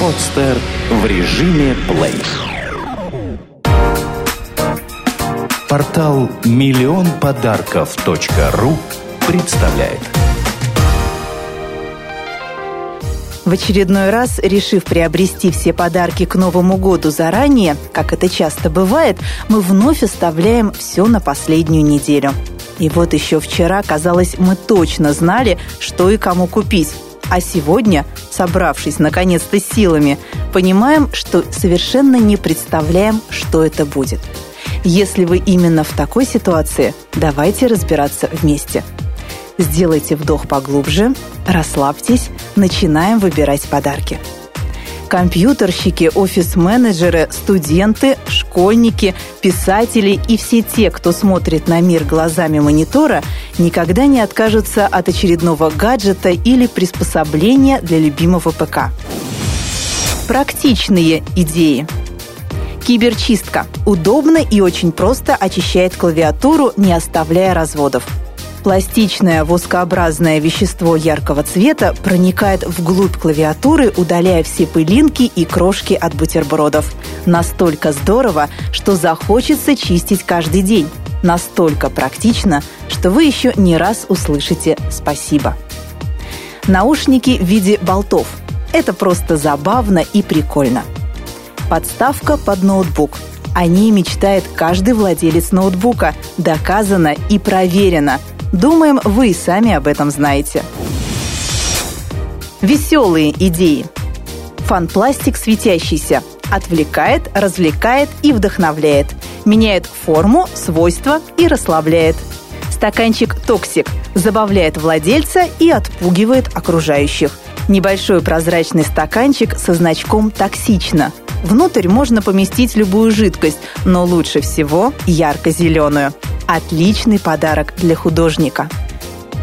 Подстер в режиме плей. Портал миллион подарков .ру представляет. В очередной раз, решив приобрести все подарки к Новому году заранее, как это часто бывает, мы вновь оставляем все на последнюю неделю. И вот еще вчера, казалось, мы точно знали, что и кому купить. А сегодня, собравшись наконец-то силами, понимаем, что совершенно не представляем, что это будет. Если вы именно в такой ситуации, давайте разбираться вместе – Сделайте вдох поглубже, расслабьтесь, начинаем выбирать подарки. Компьютерщики, офис-менеджеры, студенты, школьники, писатели и все те, кто смотрит на мир глазами монитора, никогда не откажутся от очередного гаджета или приспособления для любимого ПК. Практичные идеи. Киберчистка. Удобно и очень просто очищает клавиатуру, не оставляя разводов. Пластичное воскообразное вещество яркого цвета проникает вглубь клавиатуры, удаляя все пылинки и крошки от бутербродов. Настолько здорово, что захочется чистить каждый день. Настолько практично, что вы еще не раз услышите «спасибо». Наушники в виде болтов. Это просто забавно и прикольно. Подставка под ноутбук – о ней мечтает каждый владелец ноутбука. Доказано и проверено. Думаем, вы сами об этом знаете. Веселые идеи. Фан-пластик светящийся. Отвлекает, развлекает и вдохновляет. Меняет форму, свойства и расслабляет. Стаканчик «Токсик» забавляет владельца и отпугивает окружающих. Небольшой прозрачный стаканчик со значком «Токсично». Внутрь можно поместить любую жидкость, но лучше всего ярко-зеленую. Отличный подарок для художника.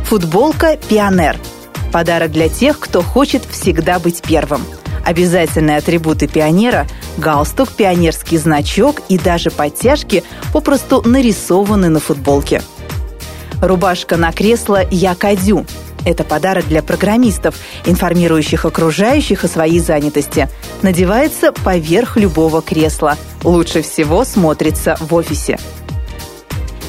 Футболка «Пионер». Подарок для тех, кто хочет всегда быть первым. Обязательные атрибуты пионера – галстук, пионерский значок и даже подтяжки попросту нарисованы на футболке. Рубашка на кресло «Я кадю» Это подарок для программистов, информирующих окружающих о своей занятости. Надевается поверх любого кресла. Лучше всего смотрится в офисе.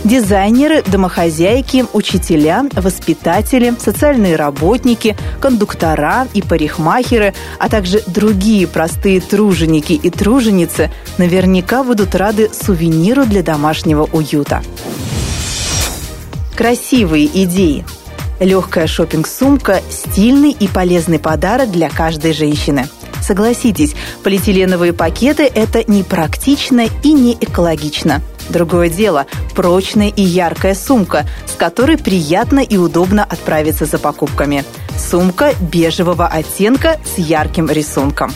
Дизайнеры, домохозяйки, учителя, воспитатели, социальные работники, кондуктора и парикмахеры, а также другие простые труженики и труженицы наверняка будут рады сувениру для домашнего уюта. Красивые идеи. Легкая шопинг-сумка – стильный и полезный подарок для каждой женщины. Согласитесь, полиэтиленовые пакеты – это не практично и не экологично – Другое дело – прочная и яркая сумка, с которой приятно и удобно отправиться за покупками. Сумка бежевого оттенка с ярким рисунком.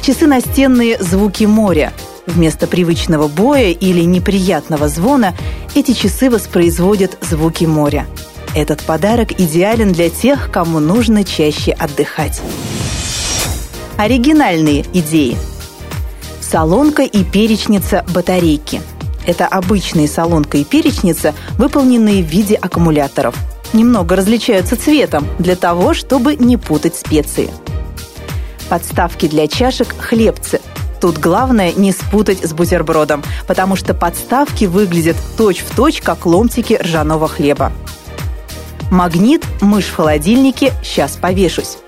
Часы настенные «Звуки моря». Вместо привычного боя или неприятного звона эти часы воспроизводят звуки моря. Этот подарок идеален для тех, кому нужно чаще отдыхать. Оригинальные идеи. Солонка и перечница батарейки – это обычные солонка и перечница, выполненные в виде аккумуляторов. Немного различаются цветом, для того, чтобы не путать специи. Подставки для чашек – хлебцы. Тут главное не спутать с бутербродом, потому что подставки выглядят точь-в-точь, как ломтики ржаного хлеба. Магнит, мышь в холодильнике, сейчас повешусь.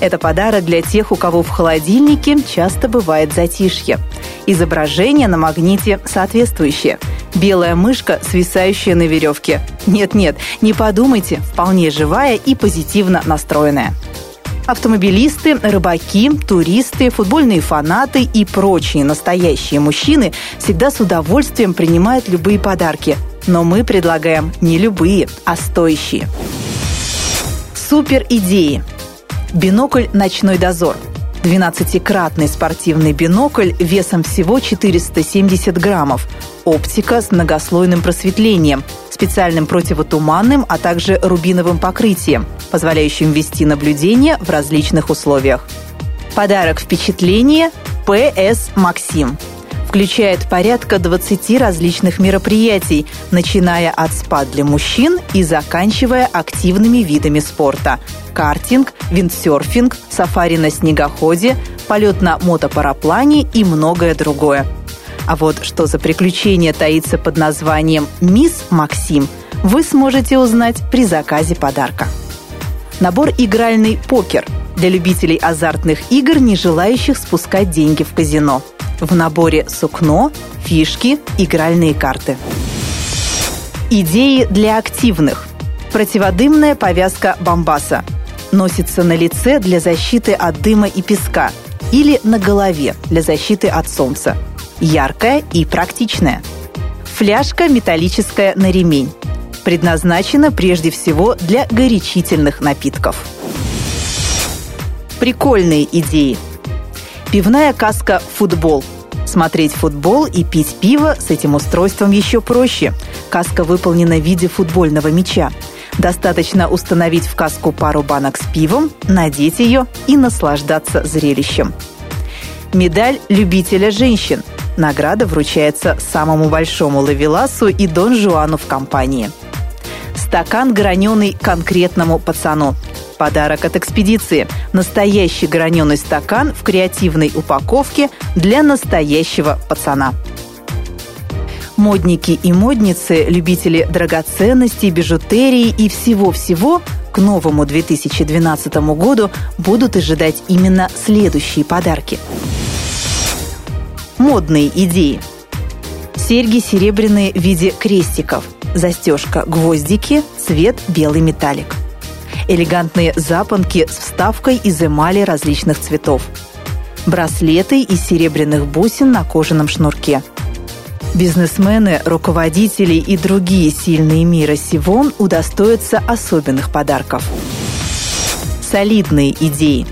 Это подарок для тех, у кого в холодильнике часто бывает затишье. Изображение на магните соответствующее. Белая мышка, свисающая на веревке. Нет-нет, не подумайте, вполне живая и позитивно настроенная. Автомобилисты, рыбаки, туристы, футбольные фанаты и прочие настоящие мужчины всегда с удовольствием принимают любые подарки. Но мы предлагаем не любые, а стоящие. Супер идеи. Бинокль «Ночной дозор». 12-кратный спортивный бинокль весом всего 470 граммов. Оптика с многослойным просветлением, специальным противотуманным, а также рубиновым покрытием, позволяющим вести наблюдение в различных условиях. Подарок впечатления – ПС «Максим» включает порядка 20 различных мероприятий, начиная от спа для мужчин и заканчивая активными видами спорта – картинг, виндсерфинг, сафари на снегоходе, полет на мотопараплане и многое другое. А вот что за приключение таится под названием «Мисс Максим», вы сможете узнать при заказе подарка. Набор «Игральный покер» для любителей азартных игр, не желающих спускать деньги в казино. В наборе сукно, фишки, игральные карты. Идеи для активных. Противодымная повязка бомбаса. Носится на лице для защиты от дыма и песка или на голове для защиты от солнца. Яркая и практичная. Фляжка металлическая на ремень предназначена прежде всего для горячительных напитков. Прикольные идеи. Пивная каска «Футбол». Смотреть футбол и пить пиво с этим устройством еще проще. Каска выполнена в виде футбольного мяча. Достаточно установить в каску пару банок с пивом, надеть ее и наслаждаться зрелищем. Медаль любителя женщин. Награда вручается самому большому лавеласу и Дон Жуану в компании – Стакан граненый конкретному пацану. Подарок от экспедиции. Настоящий граненый стакан в креативной упаковке для настоящего пацана. Модники и модницы, любители драгоценностей, бижутерии и всего-всего к новому 2012 году будут ожидать именно следующие подарки. Модные идеи. Серьги серебряные в виде крестиков – Застежка гвоздики, цвет белый металлик. Элегантные запонки с вставкой из эмали различных цветов. Браслеты из серебряных бусин на кожаном шнурке. Бизнесмены, руководители и другие сильные мира сего удостоятся особенных подарков. Солидные идеи.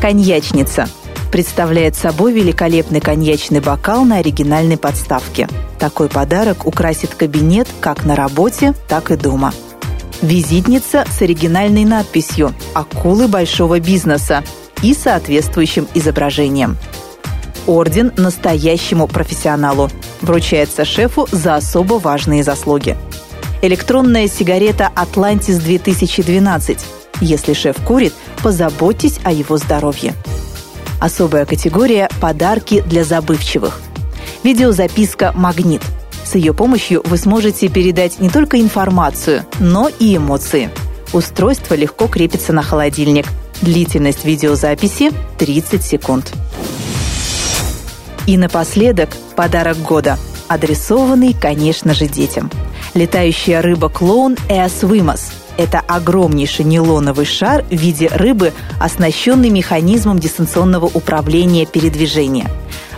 Коньячница – представляет собой великолепный коньячный бокал на оригинальной подставке. Такой подарок украсит кабинет как на работе, так и дома. Визитница с оригинальной надписью «Акулы большого бизнеса» и соответствующим изображением. Орден настоящему профессионалу. Вручается шефу за особо важные заслуги. Электронная сигарета «Атлантис 2012». Если шеф курит, позаботьтесь о его здоровье. Особая категория – подарки для забывчивых. Видеозаписка «Магнит». С ее помощью вы сможете передать не только информацию, но и эмоции. Устройство легко крепится на холодильник. Длительность видеозаписи – 30 секунд. И напоследок подарок года, адресованный, конечно же, детям. Летающая рыба-клоун Эосвимас – это огромнейший нейлоновый шар в виде рыбы, оснащенный механизмом дистанционного управления передвижения.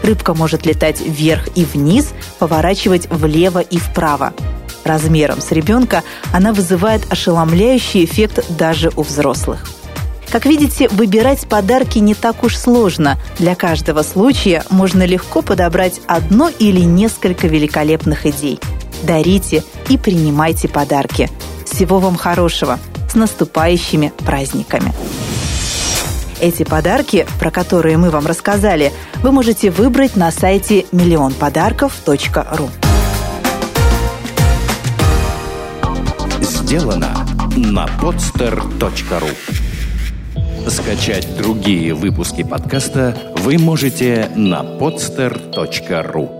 Рыбка может летать вверх и вниз, поворачивать влево и вправо. Размером с ребенка она вызывает ошеломляющий эффект даже у взрослых. Как видите, выбирать подарки не так уж сложно. Для каждого случая можно легко подобрать одно или несколько великолепных идей. Дарите и принимайте подарки – всего вам хорошего! С наступающими праздниками! Эти подарки, про которые мы вам рассказали, вы можете выбрать на сайте миллионподарков.ру. Сделано на podster.ru Скачать другие выпуски подкаста вы можете на podster.ru